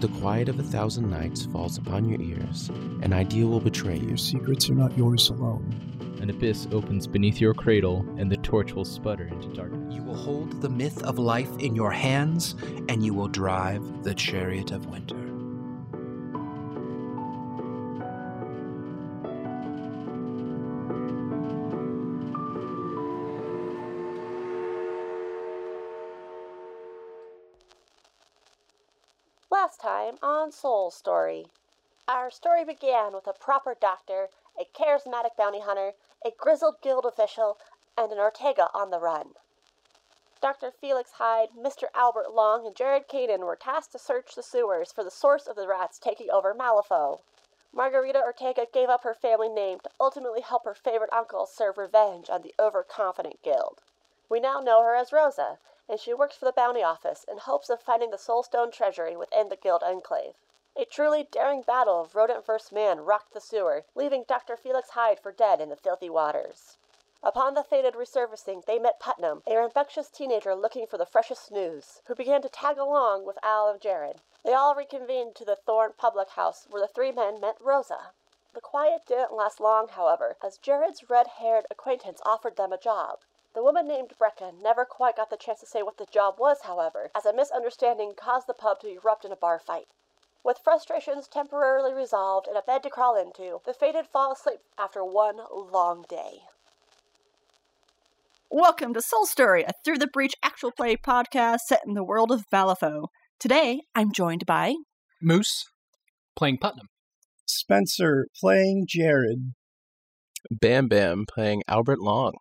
the quiet of a thousand nights falls upon your ears, an idea will betray you. Your secrets are not yours alone. An abyss opens beneath your cradle, and the torch will sputter into darkness. You will hold the myth of life in your hands, and you will drive the chariot of winter. Story. Our story began with a proper doctor, a charismatic bounty hunter, a grizzled guild official, and an Ortega on the run. Dr. Felix Hyde, Mr. Albert Long, and Jared Caden were tasked to search the sewers for the source of the rats taking over Malifaux. Margarita Ortega gave up her family name to ultimately help her favorite uncle serve revenge on the overconfident guild. We now know her as Rosa, and she works for the bounty office in hopes of finding the Soulstone treasury within the guild enclave. A truly daring battle of rodent vs. man rocked the sewer, leaving Dr. Felix Hyde for dead in the filthy waters. Upon the fated resurfacing, they met Putnam, a rambunctious teenager looking for the freshest news, who began to tag along with Al and Jared. They all reconvened to the Thorn public house, where the three men met Rosa. The quiet didn't last long, however, as Jared's red haired acquaintance offered them a job. The woman named Brecca never quite got the chance to say what the job was, however, as a misunderstanding caused the pub to erupt in a bar fight. With frustrations temporarily resolved and a bed to crawl into, the fated fall asleep after one long day. Welcome to Soul Story, a Through the Breach actual play podcast set in the world of Malifaux. Today, I'm joined by Moose playing Putnam. Spencer playing Jared. Bam Bam playing Albert Long.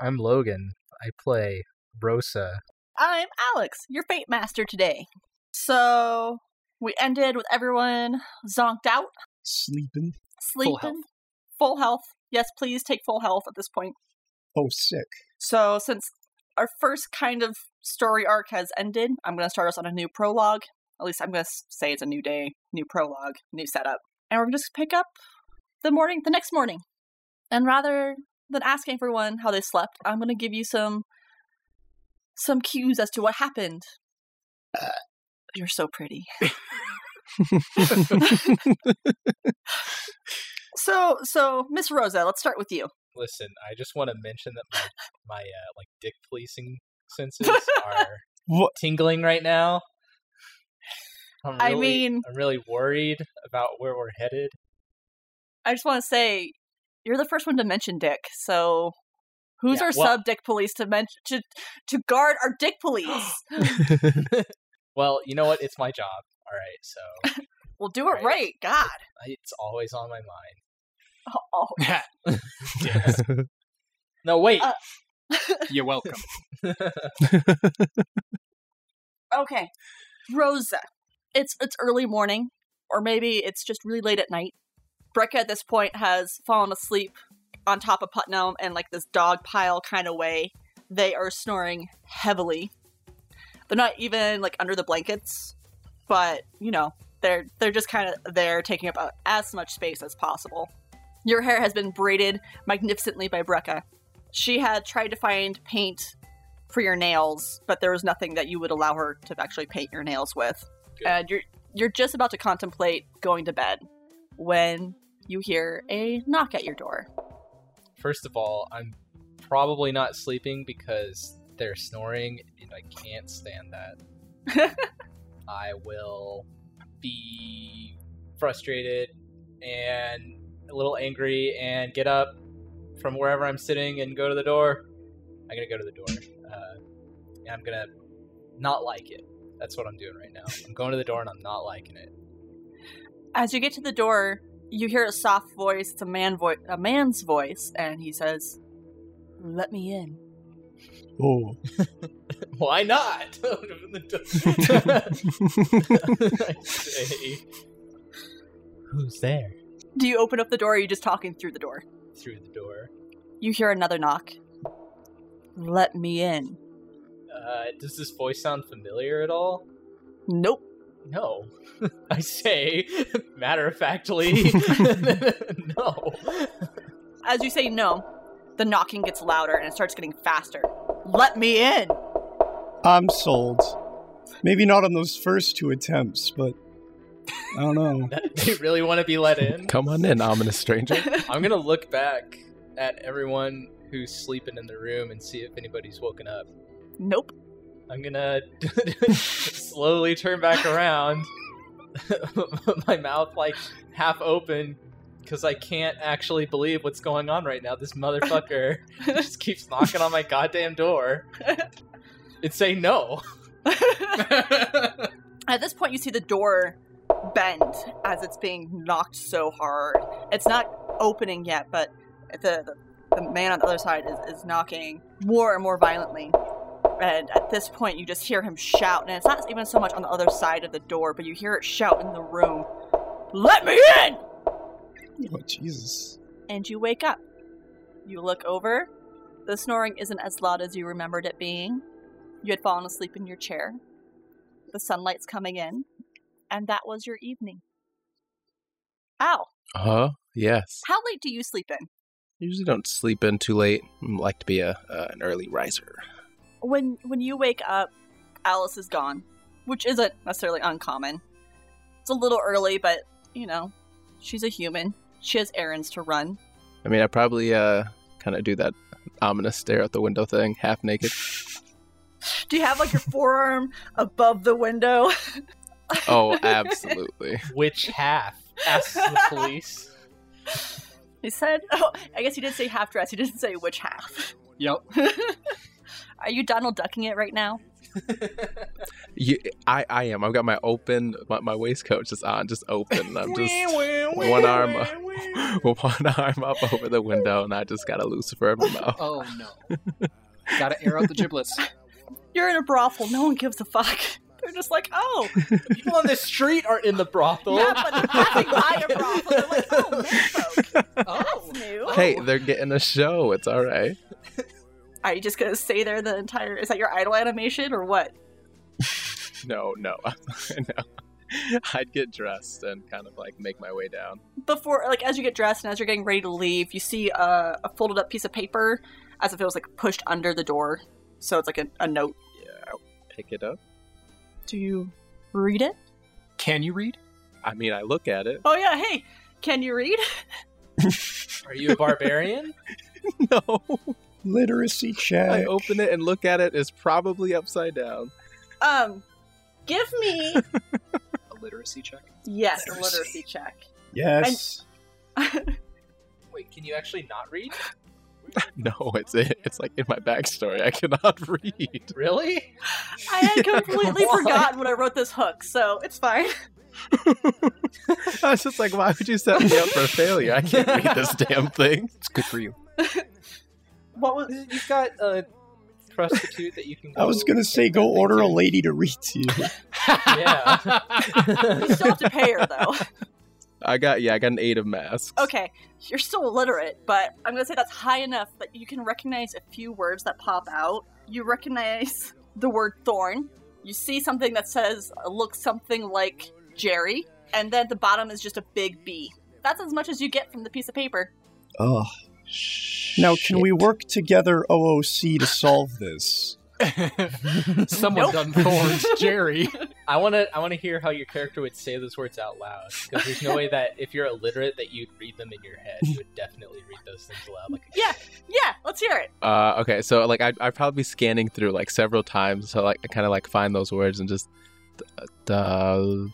I'm Logan. I play Rosa. I'm Alex, your Fate Master today. So, we ended with everyone zonked out, Sleeping. sleeping, health. full health. Yes, please take full health at this point. Oh, sick. So, since our first kind of story arc has ended, I'm going to start us on a new prologue. At least I'm going to say it's a new day, new prologue, new setup. And we're going to just pick up the morning, the next morning. And rather than asking everyone how they slept, I'm going to give you some some cues as to what happened. Uh, you're so pretty. so, so Miss Rosa, let's start with you. Listen, I just want to mention that my my uh, like dick policing senses are What? tingling right now. I'm I mean- I'm really worried about where we're headed. I just want to say you're the first one to mention Dick. So who's Yeah, our well- sub Dick police to mention to, to guard our Dick police? well, you know what? It's my job. All right, so we'll do it Right. right. God. I- it's always on my mind. Oh, yes. No, wait. Uh, You're welcome. okay. Rosa. It's it's early morning, or maybe it's just really late at night. Brecca at this point has fallen asleep on top of Putnam in like this dog pile kind of way. They are snoring heavily. They're not even like under the blankets, but you know, they're they're just kind of there taking up as much space as possible. Your hair has been braided magnificently by Brecca. She had tried to find paint for your nails, but there was nothing that you would allow her to actually paint your nails with. Good. And you're you're just about to contemplate going to bed when you hear a knock at your door. First of all, I'm probably not sleeping because they're snoring, and I can't stand that. I will be frustrated and a little angry and get up from wherever I'm sitting and go to the door. I'm gonna go to the door. Uh, and I'm gonna not like it. That's what I'm doing right now. I'm going to the door and I'm not liking it. As you get to the door, you hear a soft voice. It's a man voice, a man's voice, and he says, "Let me in." Oh. Why not? Open the door. I say, Who's there? Do you open up the door? or are you just talking through the door? Through the door. You hear another knock. Let me in. Uh, does this voice sound familiar at all? Nope. No. I say, matter of factly, no. As you say no, the knocking gets louder and it starts getting faster. Let me in. I'm sold. Maybe not on those first two attempts, but I don't know. Do you really want to be let in? Come on in, ominous stranger. I'm gonna look back at everyone who's sleeping in the room and see if anybody's woken up. Nope. I'm gonna slowly turn back around, my mouth like half open, because I can't actually believe what's going on right now. This motherfucker just keeps knocking on my goddamn door and say no. At this point, you see the door bend as it's being knocked so hard. It's not opening yet, but the, the, the man on the other side is, is knocking more and more violently. And at this point, you just hear him shout, and it's not even so much on the other side of the door, but you hear it shout in the room, Let me in! Oh, Jesus. And you wake up. You look over. The snoring isn't as loud as you remembered it being. You had fallen asleep in your chair. The sunlight's coming in. And that was your evening. Al, Uh Huh? Yes. how late do you sleep in? Usually don't sleep in too late. I like to be a uh, an early riser. When when you wake up, Alice is gone, which isn't necessarily uncommon. It's a little early, but you know, she's a human. She has errands to run. I mean, I probably uh kind of do that ominous stare out the window thing, half naked. Do you have like your forearm above the window? Oh, absolutely. Which half? Asks the police. He said, "Oh, I guess he did say half dress. He didn't say which half." Yep. Are you Donald ducking it right now? You, I, I am. I've got my open, my, my waistcoat just on, just open. I'm just one arm, up, one arm up over the window, and I just got a Lucifer in my mouth. Oh no. Gotta air out the giblets. You're in a brothel. No one gives a fuck. They're just like, oh, People on the street are in the brothel. yeah, but they're passing by a brothel. They're like, oh, man folk. Oh. That's new. Hey, they're getting a show. It's all right. Are you just gonna stay there the entire? Is that your idle animation or what? No, no, no. I'd get dressed and kind of like make my way down. Before, like, as you get dressed and as you're getting ready to leave, you see a, a folded up piece of paper, as if it was like pushed under the door. So it's like a, a note. Yeah, I'll pick it up. Do you read it? Can you read? I mean, I look at it. Oh yeah. Hey, can you read? Are you a barbarian? No, Literacy check. I open it and look at it. It's probably upside down. Um, give me A literacy check. yes a Literacy. literacy check. Yes. Wait, can you actually not read? No, it's it. It's like in my backstory. I cannot read. Really? I had completely Why? forgotten when I wrote this hook, so it's fine. I was just like, why would you set me up for failure? I can't read this damn thing. It's good for you. What was? You've got a prostitute that you can. Go I was gonna say, go order a lady to read to you. Yeah. You still have to pay her though. I got yeah, I got an eight of masks. Okay, you're still illiterate, but I'm gonna say that's high enough that you can recognize a few words that pop out. You recognize the word thorn. You see something that says uh, looks something like Jerry, and then the bottom is just a big B. That's as much as you get from the piece of paper. Ugh. Now, can we work together, OOC, to solve this? Someone Nope. done thorns Jerry. I want to. I want to hear how your character would say those words out loud. Because there's no way that if you're illiterate, that you'd read them in your head. You would definitely read those things aloud. Like, Yeah, yeah. Let's hear it. Uh, okay, so like I'd, I'd probably be scanning through like several times, so like I kind of like find those words and just the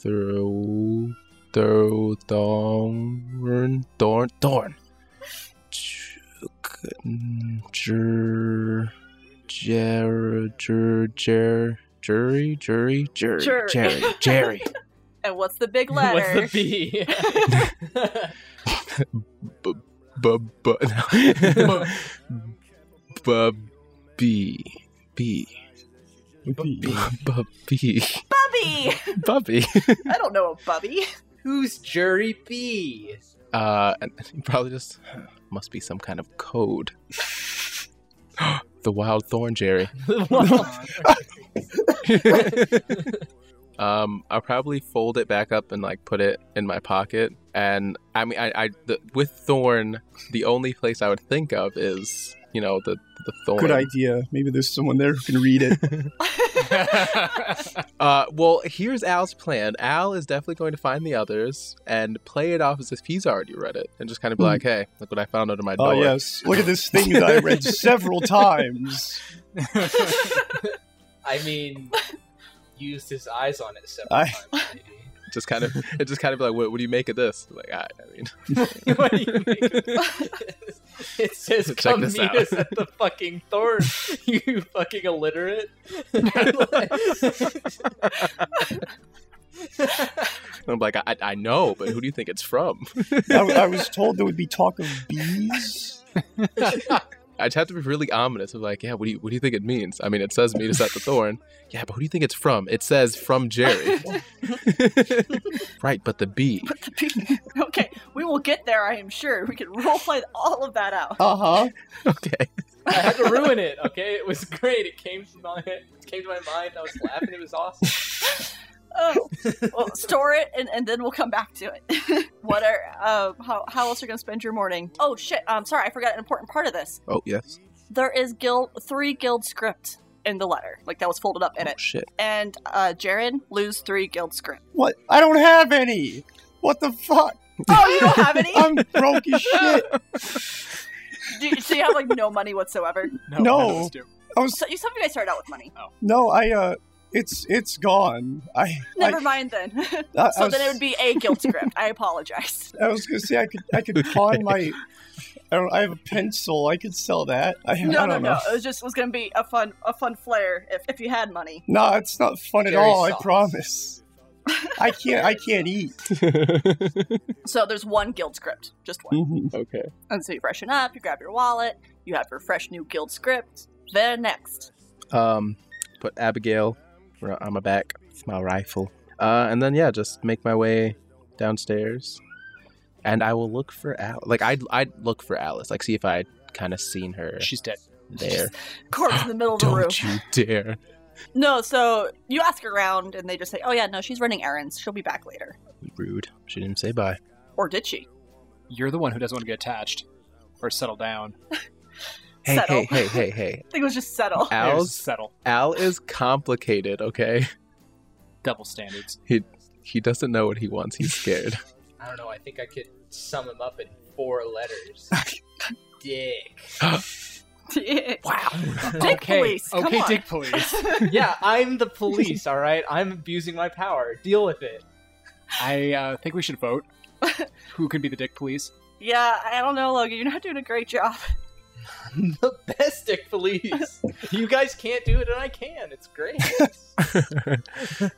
through through thorn thorn thorn jer jer jer jer jury jury jury Jury. jerry jerry And what's the big letter? what's the B? bu bu bu bu b b Would be- Bubby. Bubby. Bubby. I don't know a Bubby. Who's Jury B? Uh, and probably just must be some kind of code. the wild thorn, Jerry. um, I'll probably fold it back up and like put it in my pocket. And I mean, I, I the, with thorn, the only place I would think of is you know the the thorn. Good idea. Maybe there's someone there who can read it. Uh, well, here's Al's plan. Al is definitely going to find the others and play it off as if he's already read it, and just kind of be Hmm. like, "Hey, look what I found under my Oh yes, look at this thing that I read several times. I mean, used his eyes on it several I- times. Maybe. Just kind of, it just kind of like, what, what do you make of this? Like, I, I mean, what do you make of this? It says, Check "Come this meet out." us at the fucking thorn." You fucking illiterate. I'm like, I, I know, but who do you think it's from? I, I was told there would be talk of bees. I just have to be really ominous of like, yeah, what do you what do you think it means? I mean, it says meet us at the thorn. Yeah, but who do you think it's from? It says from Jerry. right, but the bee. But the bee- okay, we will get there. I am sure we can roleplay all of that out. Uh huh. Okay. I had to ruin it. Okay, it was great. It came to my it came to my mind. I was laughing. It was awesome. Oh, well, store it and, and then we'll come back to it. what are uh, how how else are you gonna spend your morning? Oh shit! I'm sorry, I forgot an important part of this. Oh yes. There is guild three guild script in the letter, like that was folded up in Oh it. shit. And uh, Jared lose three guild script. What? I don't have any. What the fuck? Oh, you don't have any? I'm broke as shit. Do you, so you have like no money whatsoever. No. No. none of us do. I was So you some of you guys started out with money. no. I uh. It's it's gone. I Never I, mind then. I, so I was, then it would be a guild script. I apologize. I was gonna say I could I could pawn my. I don't. I have a pencil. I could sell that. I, No, I no, don't no. know. It was just it was gonna be a fun a fun flair if, if you had money. No, it's not fun at Jerry all. I promise. I can't. I can't eat. So there's one guild script, just one. Mhm. okay. And so you freshen up, you grab your wallet, you have your fresh new guild script. Then next, Um, put Abigail on my back with my rifle. Uh, and then yeah, just make my way downstairs, and I will look for Al. Like I'd I'd look for Alice. Like see if I'd kind of seen her She's dead. there. corpse in the middle of the room. Don't you dare! No, so you ask around, and they just say, "Oh yeah, no, she's running errands. She'll be back later." Rude. She didn't say bye. Or did she? You're the one who doesn't want to get attached or settle down. Hey Settle. hey hey hey hey. I think it was just settle. There's Al's settle. Al is complicated. Okay, Double standards. he doesn't know what he wants. He's scared. I don't know. I think I could sum him up in four letters. Dick. Dick. wow. Dick okay. police. Come okay, on. dick police. Yeah, I'm the police. All right, I'm abusing my power. Deal with it. I uh, think we should vote. Who can be the dick police? Yeah, I don't know, Logan. You're not doing a great job. the best dick police. you guys can't do it, and I can. It's great.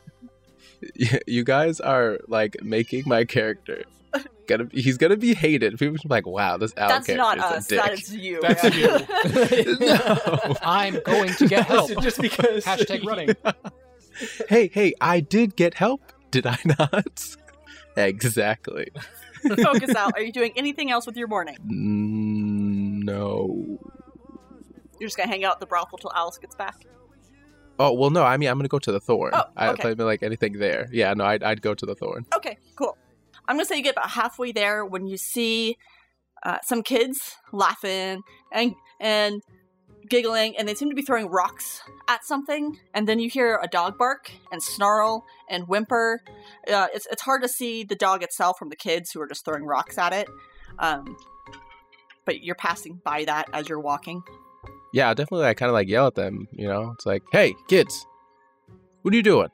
You guys are like making my character gonna be, he's gonna be hated. People are like, wow, this Al That's character not is us. a dick. That is you. That's you. no. I'm going to get help. Just because Hashtag running. hey, hey, I did get help, did I not? exactly. Focus out. Are you doing anything else with your morning? Mm, no. You're just gonna hang out at the brothel till Alice gets back. Oh well, no. I mean, I'm gonna go to the Thorn. Oh, I okay. thought maybe like anything there. Yeah, no, I'd, I'd go to the Thorn. Okay, cool. I'm gonna say you get about halfway there when you see uh, some kids laughing and and giggling, and they seem to be throwing rocks at something. And then you hear a dog bark and snarl and whimper. Uh, it's it's hard to see the dog itself from the kids who are just throwing rocks at it. Um, but you're passing by that as you're walking. Yeah, definitely. I kind of like yell at them. You know, it's like, hey, kids, what are you doing?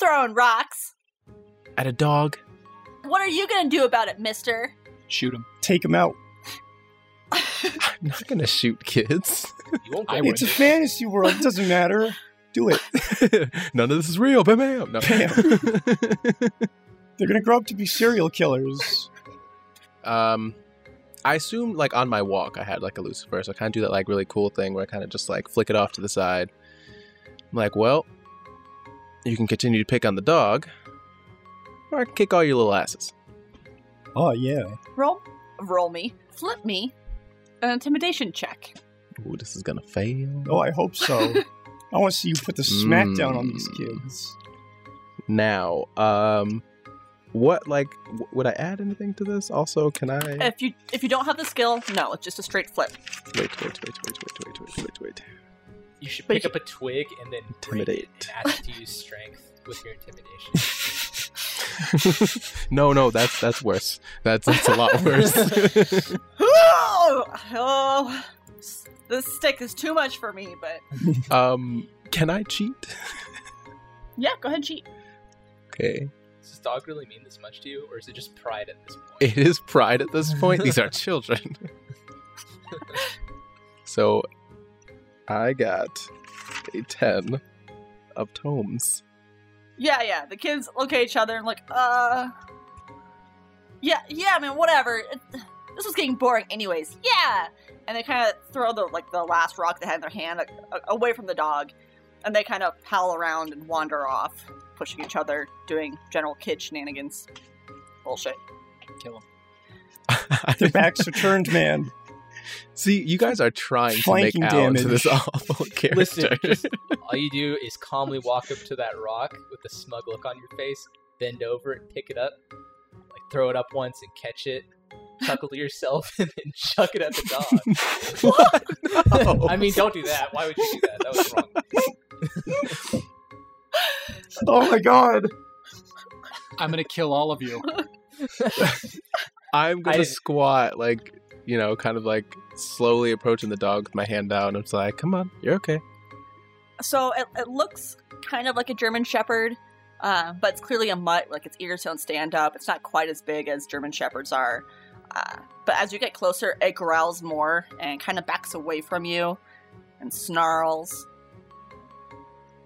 Throwing rocks. At a dog? What are you gonna do about it, Mister? Shoot him. Take him out. I'm not gonna shoot kids. You won't I would. It's a fantasy world. It doesn't matter. Do it. None of this is real. Bam, bam. No. They're gonna grow up to be serial killers. um, I assume like on my walk, I had like a Lucifer, so I kind of do that like really cool thing where I kind of just like flick it off to the side. I'm like, well, you can continue to pick on the dog, or I can kick all your little asses. Oh yeah. roll, roll me, flip me, an intimidation check. Ooh, this is gonna fail. Oh, I hope so. I want to see you put the smackdown on these Mm. kids. Now, um, what like w- would I add anything to this? Also, can I If you if you don't have the skill, no, it's just a straight flip. wait, wait, wait, wait, wait, wait, wait, wait, wait? You should pick you- up a twig and then break it Intimidate. and ask it to use strength with your intimidation. no, no, that's that's worse. That's that's a lot worse. oh, oh, this stick is too much for me. But um, can I cheat? yeah, go ahead, cheat. Okay. Does this dog really mean this much to you, or is it just pride at this point? It is pride at this point. These are children. so I got a 10 of tomes. Yeah, yeah. The kids look at each other and like, uh, yeah, yeah. I mean, whatever. It, this was getting boring, anyways. Yeah, and they kind of throw the like the last rock they had in their hand like, away from the dog, and they kind of howl around and wander off, pushing each other, doing general kid shenanigans. Bullshit. Kill him. Their backs are turned, man. See, you guys are trying to Flanking make out to this awful character. Listen, just all you do is calmly walk up to that rock with a smug look on your face, bend over it, pick it up, like throw it up once and catch it, chuckle to yourself, and then chuck it at the dog. what? No. I mean, don't do that. Why would you do that? That was wrong. Oh my god. I'm gonna kill all of you. I'm gonna didn't- squat, like, you know, kind of like slowly approaching the dog with my hand out, and It's like, come on, you're okay. So it, it looks kind of like a German Shepherd, uh, but it's clearly a mutt. Like its ears don't stand up. It's not quite as big as German Shepherds are. Uh, but as you get closer, it growls more and kind of backs away from you and snarls.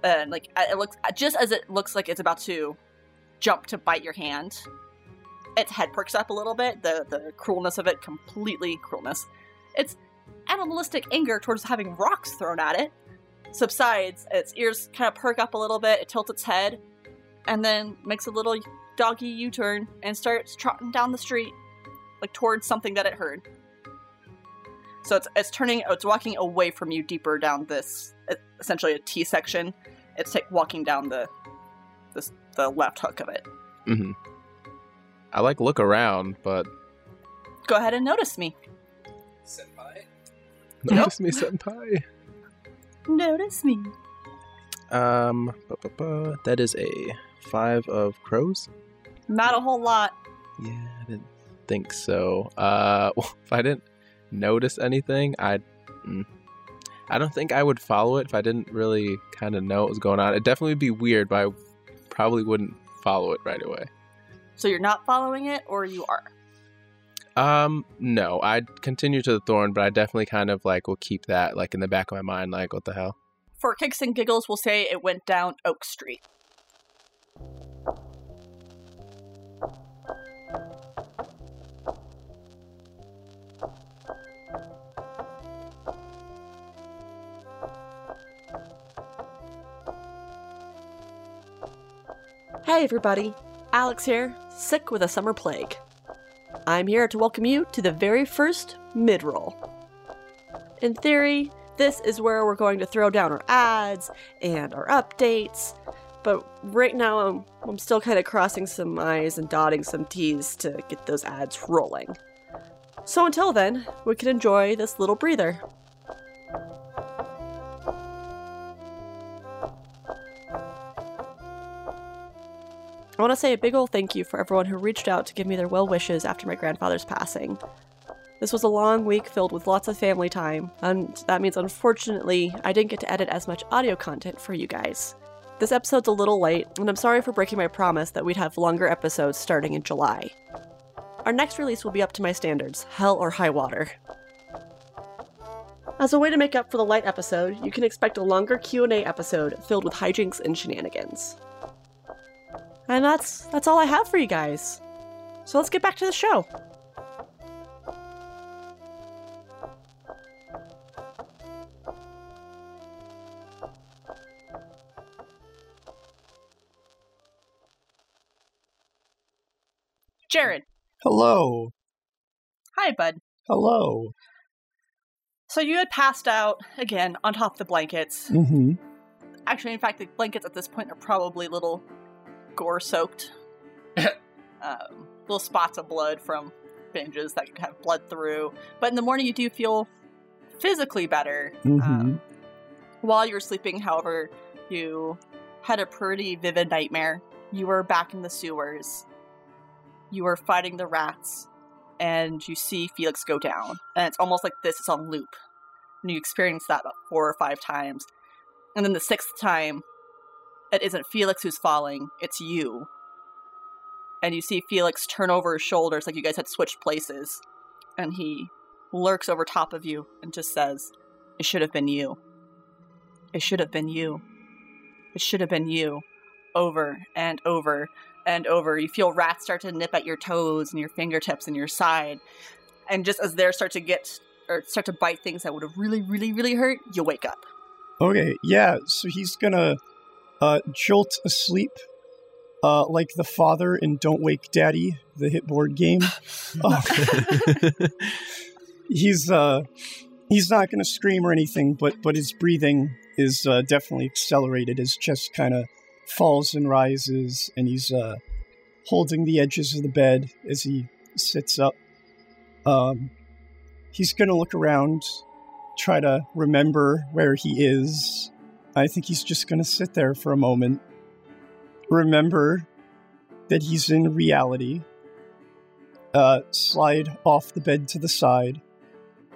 And like uh, it looks, just as it looks like it's about to jump to bite your hand, its head perks up a little bit. The the cruelness of it, completely cruelness. It's animalistic anger towards having rocks thrown at it subsides, its ears kind of perk up a little bit, it tilts its head, and then makes a little doggy U turn and starts trotting down the street, like towards something that it heard. So it's, it's turning, it's walking away from you deeper down this, essentially a T section. It's take, walking down the, this, the left hook of it. hmm I like look around, but Go ahead and notice me. Senpai? notice me, senpai. Notice me. Um, that is a five of crows. Not a whole lot. Yeah, I didn't think so. Uh, well, if I didn't notice anything, I, mm, I don't think I would follow it if I didn't really kind of know what was going on. It definitely would be weird, but I probably wouldn't follow it right away. So you're not following it, or you are? Um, no, I'd continue to the thorn, but I definitely kind of like will keep that like in the back of my mind, like what the hell. For kicks and giggles, we'll say it went down Oak Street. Hey everybody, Alex here, sick with a summer plague. I'm here to welcome you to the very first mid roll. In theory, this is where we're going to throw down our ads and our updates, but right now I'm, I'm still kind of crossing some I's and dotting some T's to get those ads rolling. So until then, we can enjoy this little breather. I want to say a big ol' thank you for everyone who reached out to give me their well wishes after my grandfather's passing. This was a long week filled with lots of family time, and that means unfortunately I didn't get to edit as much audio content for you guys. This episode's a little late, and I'm sorry for breaking my promise that we'd have longer episodes starting in July. Our next release will be up to my standards, hell or high water. As a way to make up for the light episode, you can expect a longer Q&A episode filled with hijinks and shenanigans. And that's that's all I have for you guys. So let's get back to the show. Jared. Hello. Hi, bud. Hello. So you had passed out again on top of the blankets. Mm-hmm. Actually, in fact, the blankets at this point are probably little gore soaked. um, little spots of blood from binges that you have blood through. But in the morning, you do feel physically better. Mhm. Um, While you're sleeping, however, you had a pretty vivid nightmare. You were back in the sewers. You were fighting the rats, and you see Felix go down. And it's almost like this is on loop. And you experience that about four or five times. And then the sixth time, it isn't Felix who's falling, it's you. And you see Felix turn over his shoulders like you guys had switched places. And he lurks over top of you and just says, It should have been you. It should have been you. It should have been you. Over and over and over. You feel rats start to nip at your toes and your fingertips and your side. And just as they start to get or start to bite things that would have really, really, really hurt, you wake up. Okay, yeah, so he's gonna uh, jolt asleep, uh, like the father in Don't Wake Daddy, the hit board game. Uh, he's uh, he's not gonna scream or anything, but but his breathing is uh, definitely accelerated. His chest kind of falls and rises, and he's uh, holding the edges of the bed as he sits up. Um, he's gonna look around, try to remember where he is. I think he's just gonna sit there for a moment, remember that he's in reality. Uh, slide off the bed to the side,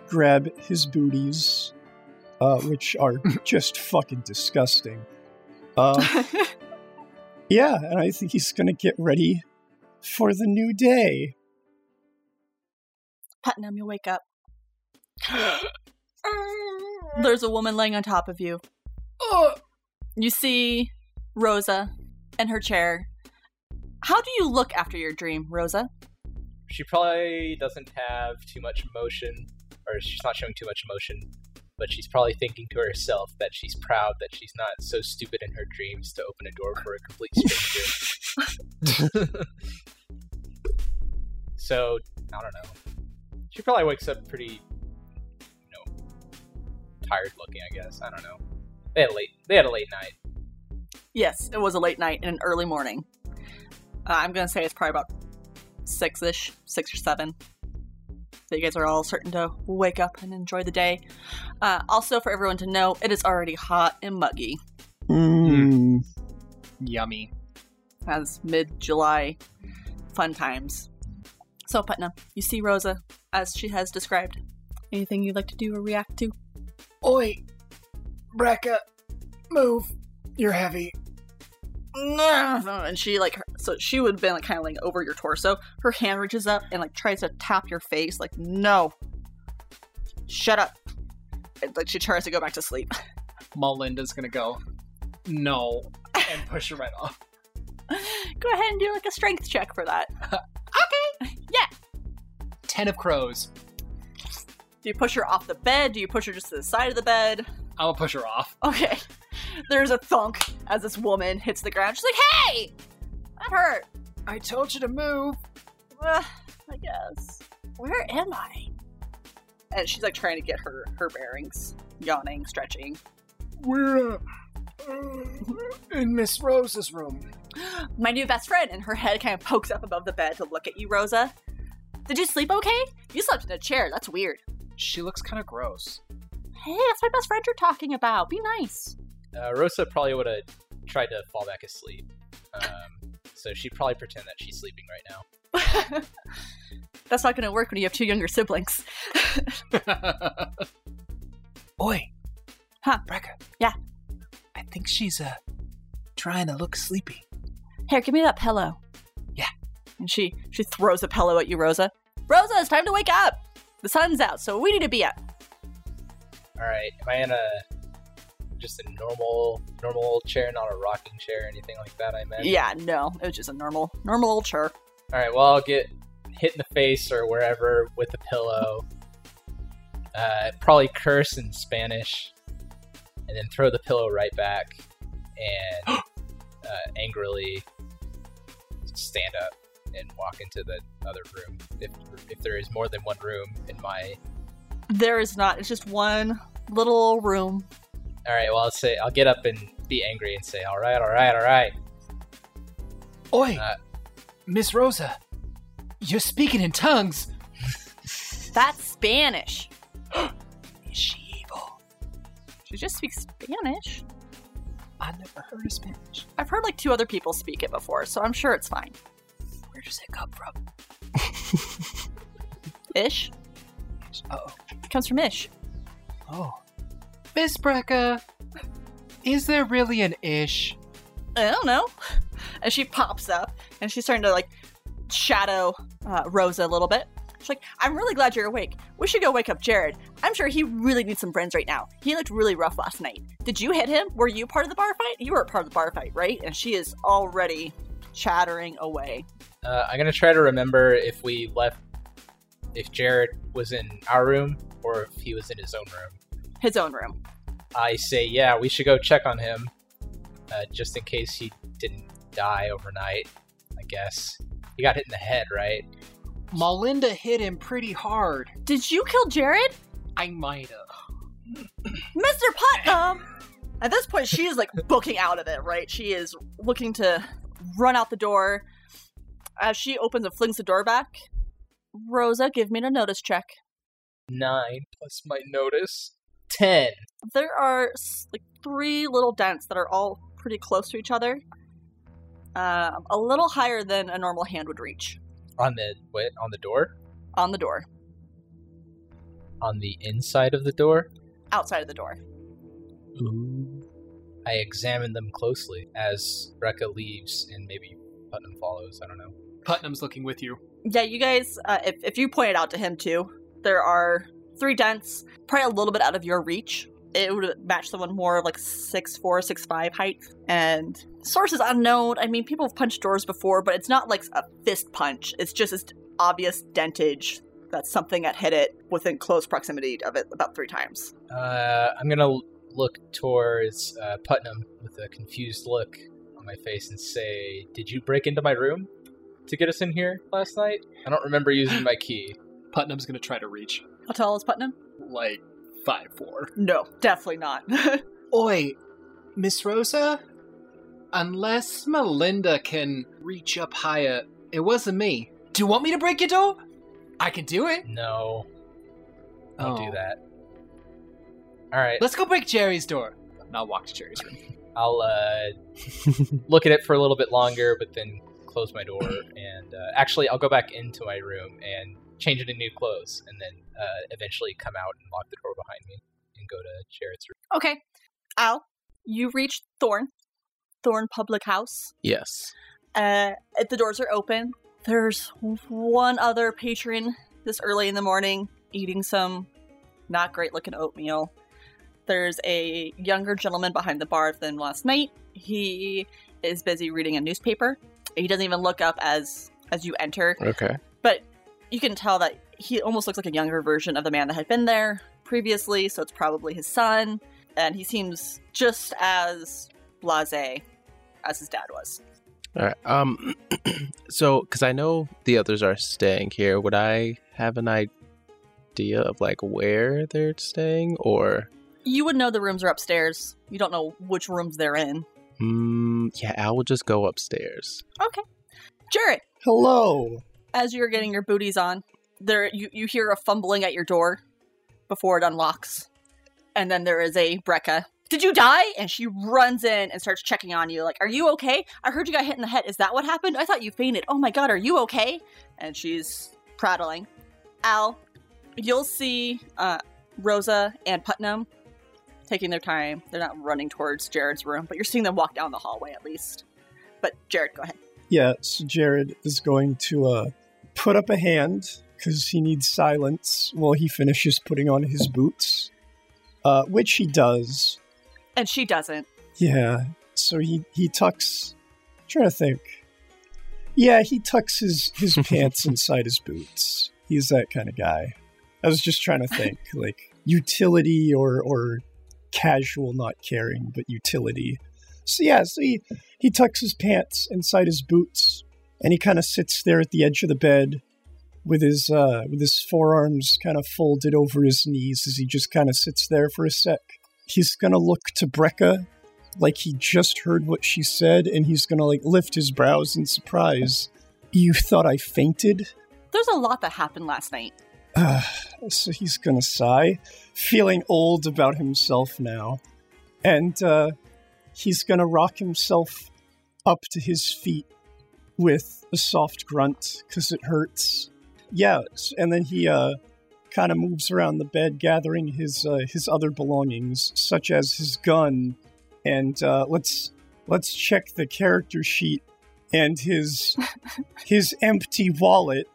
grab his booties, uh, which are just fucking disgusting. Uh, yeah, and I think he's gonna get ready for the new day. Putnam, you wake up. There's a woman laying on top of you. Oh, you see Rosa in her chair. How do you look after your dream, Rosa? She probably doesn't have too much emotion, or she's not showing too much emotion, but she's probably thinking to herself that she's proud that she's not so stupid in her dreams to open a door for a complete stranger. so, I don't know. She probably wakes up pretty, you know, tired looking, I guess. I don't know. They had a late, they had a late night. Yes, it was a late night and an early morning. Uh, I'm gonna say it's probably about six ish, six or seven. So you guys are all certain to wake up and enjoy the day. Uh, also, for everyone to know, it is already hot and muggy Mm. Yummy. as mid July fun times. So, Putnam, you see Rosa as she has described. Anything you'd like to do or react to? Oi, Brecca, move. You're heavy. and she like so she would have been like kind of like over your torso. Her hand reaches up and like tries to tap your face like no. Shut up. And, like she tries to go back to sleep. Melinda's gonna go, no, and push her right off. go ahead and do like a strength check for that. Okay. Yeah. Ten of crows. do you push her off the bed? Do you push her just to the side of the bed I will push her off. okay there's a thunk as this woman hits the ground she's like hey that hurt I told you to move. uh, i guess where am i and she's like trying to get her her bearings yawning stretching We're uh, uh, in Miss Rose's room. my new best friend, and her head kind of pokes up above the bed to look at you, Rosa. Did you sleep okay? You slept in a chair. That's weird. She looks kind of gross. Hey, that's my best friend you're talking about. Be nice. Uh, Rosa probably would have tried to fall back asleep. Um, so she'd probably pretend that she's sleeping right now. that's not going to work when you have two younger siblings. Oi. Huh. Brecca. Yeah. I think she's uh trying to look sleepy. Here, give me that pillow. Yeah. And she she throws a pillow at you, Rosa. Rosa, it's time to wake up. The sun's out, so we need to be up. All right, am I in a just a normal normal old chair, not a rocking chair or anything like that? I meant. Yeah, no, it was just a normal normal old chair. All right, well I'll get hit in the face or wherever with the pillow. Uh, probably curse in Spanish, and then throw the pillow right back, and uh, angrily stand up and walk into the other room. If if there is more than one room in my There is not. It's just one little room. All right. Well, I'll say I'll get up and be angry and say, "All right, all right, all right." Oi. Uh, Miss Rosa. You're speaking in tongues. That's Spanish. Is she evil? She just speaks Spanish. I've never heard of Spanish. I've heard like two other people speak it before, so I'm sure it's fine. Where does it come from? Ish Oh. It comes from Ish. Oh. Miss Brecca, is there really an ish? I don't know. And she pops up and she's starting to like shadow uh, Rosa a little bit. She's like, I'm really glad you're awake. We should go wake up Jared. I'm sure he really needs some friends right now. He looked really rough last night. Did you hit him? Were you part of the bar fight? You were part of the bar fight, right? And she is already chattering away. Uh, I'm gonna try to remember if we left, if Jared was in our room or if he was in his own room. His own room. I say, yeah, we should go check on him, uh, just in case he didn't die overnight. I guess he got hit in the head, right? Melinda hit him pretty hard. Did you kill Jared? I might have. Mr. Putnam! At this point, she is like booking out of it, right? She is looking to run out the door. As she opens and flings the door back, Rosa, give me a notice check. Nine plus my notice, ten. There are like three little dents that are all pretty close to each other. Um, a little higher than a normal hand would reach On the what? On the door? on the door, On the inside of the door? outside of the door. Ooh. I examine them closely as Brecca leaves and maybe Putnam follows. I don't know. Putnam's looking with you. Yeah, you guys, uh, if, if you pointed out to him too, there are three dents, probably a little bit out of your reach. It would match someone more like six four, six five height. And source is unknown. I mean, people have punched doors before, but it's not like a fist punch. It's just this obvious dentage that something had hit it within close proximity of it about three times. Uh, I'm gonna look towards uh, Putnam with a confused look on my face and say, "Did you break into my room to get us in here last night? I don't remember using my key." Putnam's gonna try to reach How tall is Putnam? like five four. No, definitely not. Oi, Miss Rosa? Unless Melinda can reach up higher, it wasn't me. Do you want me to break your door? I can do it. No, don't Oh. do that. All right, Let's go break Jerry's door. And I'll walk to Jerry's room. I'll uh, look at it for a little bit longer, but then close my door. And uh, actually, I'll go back into my room and change into new clothes, and then uh, eventually come out and lock the door behind me and go to Jared's room. okay. Al, you reach Thorn. Thorn Public House. Yes. Uh, the doors are open. There's one other patron this early in the morning eating some not great looking oatmeal. There's a younger gentleman behind the bar than last night. He is busy reading a newspaper. He doesn't even look up as as you enter, Okay. but you can tell that he almost looks like a younger version of the man that had been there previously, so it's probably his son. And he seems just as blasé as his dad was. All right. Um. so, because I know the others are staying here, would I have an idea of like where they're staying, or? You would know the rooms are upstairs. You don't know which rooms they're in. Mm, yeah, I will just go upstairs. Okay. Jared, Hello. as you're getting your booties on, there you, you hear a fumbling at your door before it unlocks. And then there is a Brecca. Did you die? And she runs in and starts checking on you, like, Are you okay? I heard you got hit in the head. Is that what happened? I thought you fainted. Oh my god, are you okay? And she's prattling. Al, you'll see uh, Rosa and Putnam taking their time. They're not running towards Jared's room, but you're seeing them walk down the hallway at least. But Jared, go ahead. Yeah, so Jared is going to uh, put up a hand because he needs silence while he finishes putting on his boots, uh, which he does. And she doesn't. Yeah, so he he tucks. trying to think. Yeah, he tucks his his pants inside his boots. He's that kind of guy. I was just trying to think, like utility or or casual, not caring, but utility. So yeah, so he he tucks his pants inside his boots, and he kind of sits there at the edge of the bed with his uh, with his forearms kind of folded over his knees as he just kind of sits there for a sec. He's gonna look to Brecca like he just heard what she said, and he's gonna like lift his brows in surprise. You thought I fainted? There's a lot that happened last night. so he's gonna sigh, feeling old about himself now. And uh, he's gonna rock himself up to his feet with a soft grunt because it hurts. Yeah, and then he uh, kind of moves around the bed, gathering his uh, his other belongings, such as his gun, and uh, let's let's check the character sheet and his his empty wallet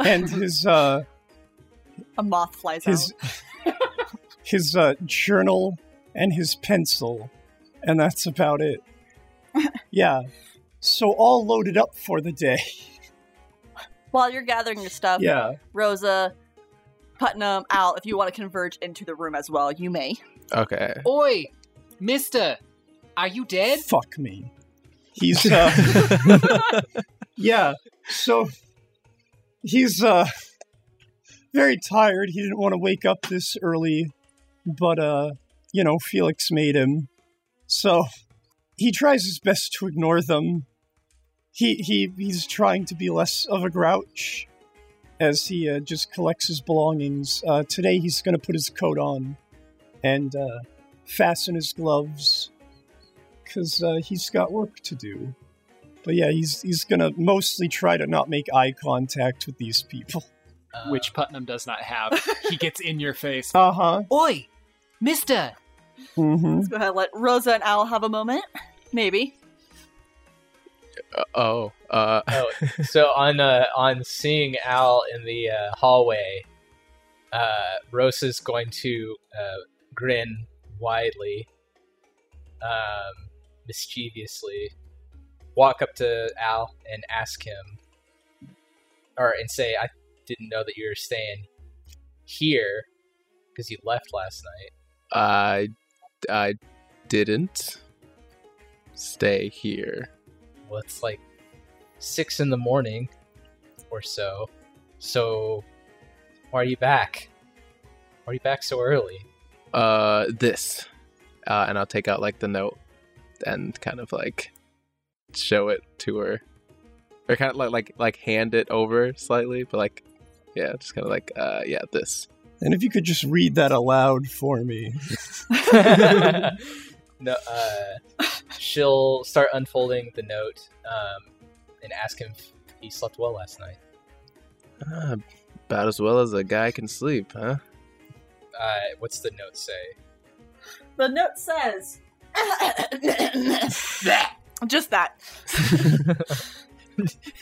and his uh A moth flies his out. his uh, journal and his pencil, and that's about it. yeah, so all loaded up for the day. While you're gathering your stuff, Yeah, Rosa, Putnam, Al, if you want to converge into the room as well, you may. Okay. Oi, Mister, are you dead? fuck me. He's uh, yeah. So he's uh very tired. He didn't want to wake up this early, but uh, you know, Felix made him. So he tries his best to ignore them. He he he's trying to be less of a grouch as he uh, just collects his belongings. Uh, today he's going to put his coat on and uh, fasten his gloves because uh, he's got work to do. But yeah, he's he's gonna mostly try to not make eye contact with these people. Uh, Which Putnam does not have. he gets in your face. Uh huh. Oi, Mister. Mm-hmm. Let's go ahead and let Rosa and Al have a moment. Maybe. Uh, oh. Uh. oh, so on uh, on seeing Al in the uh, hallway, uh, Rosa's going to uh, grin widely, um, mischievously, walk up to Al and ask him, or and say, "I didn't know that you were staying here because you left last night." I. I didn't stay here. Well, it's like six in the morning or so. So, why are you back? Why are you back so early? Uh. This. Uh. And I'll take out like the note and kind of like show it to her, or kind of like like like hand it over slightly, but like yeah, just kind of like uh yeah this. And if you could just read that aloud for me. no, uh, she'll start unfolding the note um, and ask him if he slept well last night. Uh, about as well as a guy can sleep, huh? Uh, what's the note say? The note says. Just that.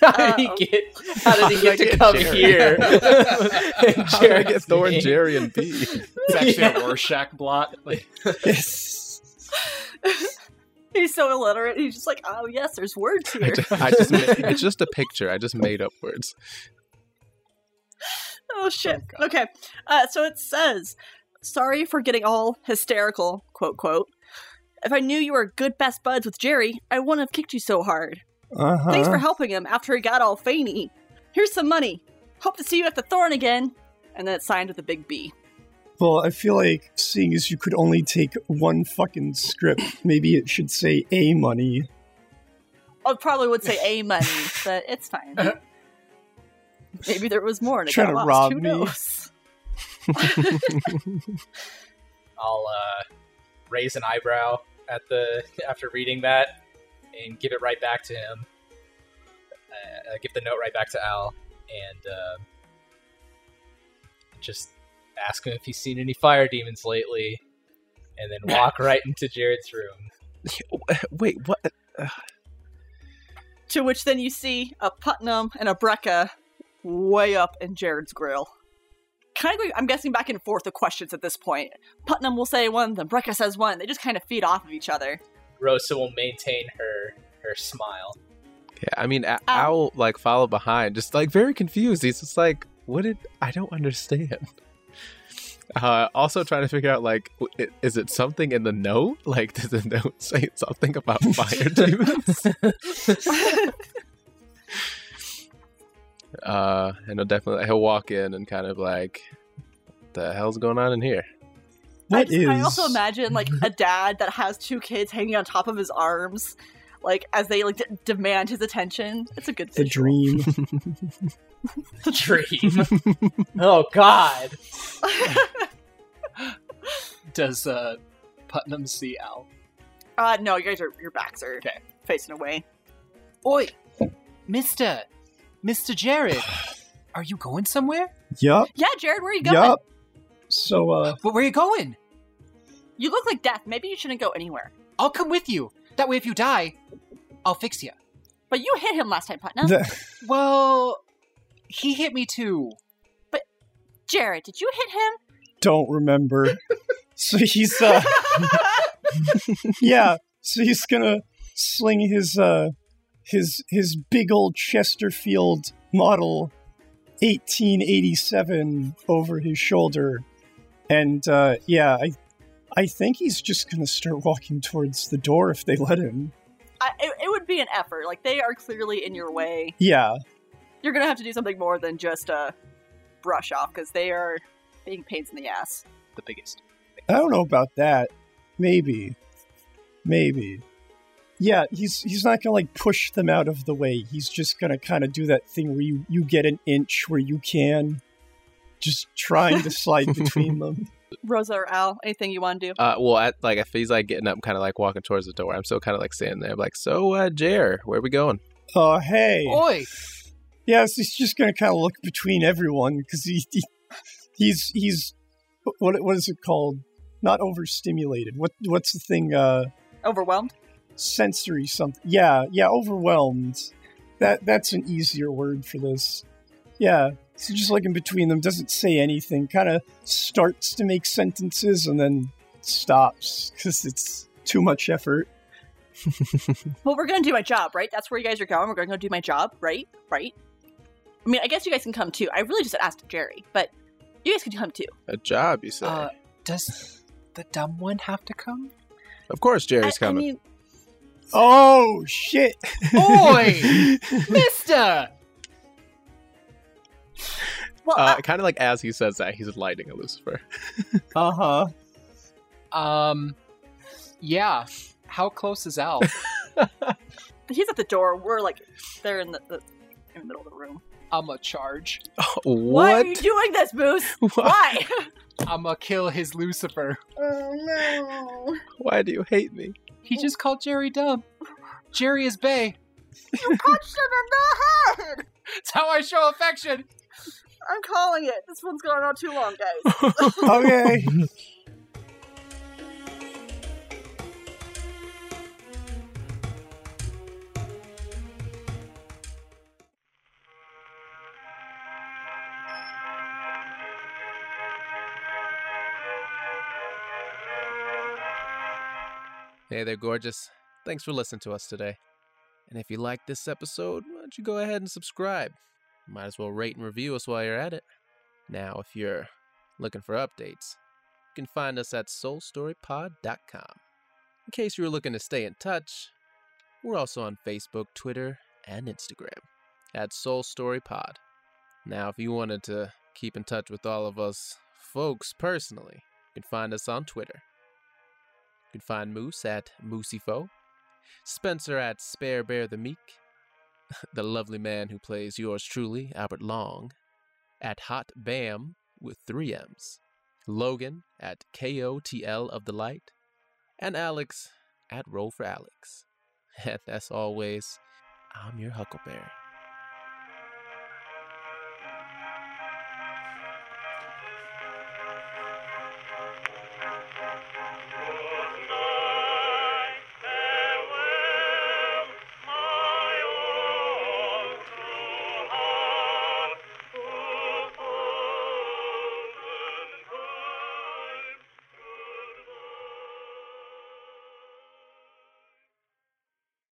how did he get? How did he get to come Jerry? here? How did I get Thor and Jerry and B? It's actually Yeah. a Rorschach blot. Like, Yes. He's so illiterate. He's just like, oh yes, there's words I here. just, I just ma- it's just a picture. I just made up words. oh shit. okay. Uh, so it says, "Sorry for getting all hysterical." Quote quote. If I knew you were good best buds with Jerry, I wouldn't have kicked you so hard. Uh huh. Thanks for helping him after he got all feiny. Here's some money. Hope to see you at the Thorn again. And then it's signed with a big B. Well, I feel like seeing as you could only take one fucking script, maybe it should say A money. I probably would say A money, but it's fine. Maybe there was more and it Trying got to lost. rob Who me. knows? I'll uh, raise an eyebrow at the after reading that and give it right back to him. Uh, uh, give the note right back to Al and uh, just ask him if he's seen any fire demons lately, and then walk right into Jared's room. Wait, what? To which then you see a Putnam and a Brecca way up in Jared's grill. Kind of, going- I'm guessing back and forth the questions at this point. Putnam will say one, then Brecca says one. They just kind of feed off of each other. Rosa will maintain her her smile. Yeah, I mean, Um, A- Owl like follow behind, just like very confused. He's just like, "What did I don't understand." Uh, also trying to figure out like, w- i- is it something in the note? Like, does the note say something about fire demons? Uh, and he'll definitely he'll walk in and kind of like, the hell's going on in here? I, What just- is? I also imagine like a dad that has two kids hanging on top of his arms, like as they like d- demand his attention. It's a good thing. The visual. dream. Dream. oh God. Does uh, Putnam see Al? uh, no, you guys are your backs are Okay. facing away. Oi, Mister, Mister Jared, are you going somewhere? yup. Yeah, Jared, where are you going? Yup. So, uh, But where are you going? You look like death. Maybe you shouldn't go anywhere. I'll come with you. That way, if you die, I'll fix you. But you hit him last time, Putnam. the, Well, he hit me too. But, Jared, did you hit him? don't remember. so he's, uh, yeah. So he's gonna sling his, uh, his, his big old Chesterfield model 1887 over his shoulder. And, uh, yeah, I, I think he's just gonna start walking towards the door if they let him. I, it, it would be an effort. Like they are clearly in your way. Yeah. You're gonna have to do something more than just uh, brush off because they are being pains in the ass. The biggest. I don't know about that. Maybe. Maybe. Yeah, he's he's not gonna like push them out of the way. He's just gonna kind of do that thing where you you get an inch where you can, just trying to slide between them. Rosa or Al, anything you want to do? Uh, well, at, like if he's like getting up, kind of like walking towards the door, I'm still kind of like standing there, I'm like, so, uh, Jer, where are we going? Oh hey, Oi, yeah, so he's just gonna kind of look between everyone because he, he he's he's what what is it called? Not overstimulated. What what's the thing? Uh, Overwhelmed? Sensory something. Yeah, yeah, overwhelmed. That that's an easier word for this. Yeah. So just looking between them doesn't say anything, kind of starts to make sentences and then stops because it's too much effort. Well, we're gonna do my job, right? That's where you guys are going. We're gonna go do my job, right? Right? I mean, I guess you guys can come too. I really just asked Jerry, but you guys can come too. A job, you say? uh, does the dumb one have to come? of course, Jerry's I, I coming. mean, Oh shit! Boy, Mister. well, uh, uh, kind of like as he says that, he's lighting a Lucifer. Uh huh. Um, yeah. How close is Al? he's at the door. We're like, they're in the, the in the middle of the room. I'm a charge. Why are you doing this, Moose? Why? Why? I'ma kill his Lucifer. oh no! Why do you hate me? He just called Jerry dumb. Jerry is Bay. You punched him in the head. It's how I show affection. I'm calling it. This one's going on too long, guys. Okay. Hey there, gorgeous. Thanks for listening to us today. And if you liked this episode, why don't you go ahead and subscribe? Might as well rate and review us while you're at it. Now, if you're looking for updates, you can find us at soulstorypod.com. In case you were looking to stay in touch, we're also on Facebook, Twitter, and Instagram at soulstorypod. Now, if you wanted to keep in touch with all of us folks personally, you can find us on Twitter. You can find Moose at Mooseyfo, Spencer at Spare Bear the Meek, the lovely man who plays yours truly, Albert Long, at Hot Bam with three M's, Logan at KOTL of the Light, and Alex at Roll for Alex. And as always, I'm your Huckleberry.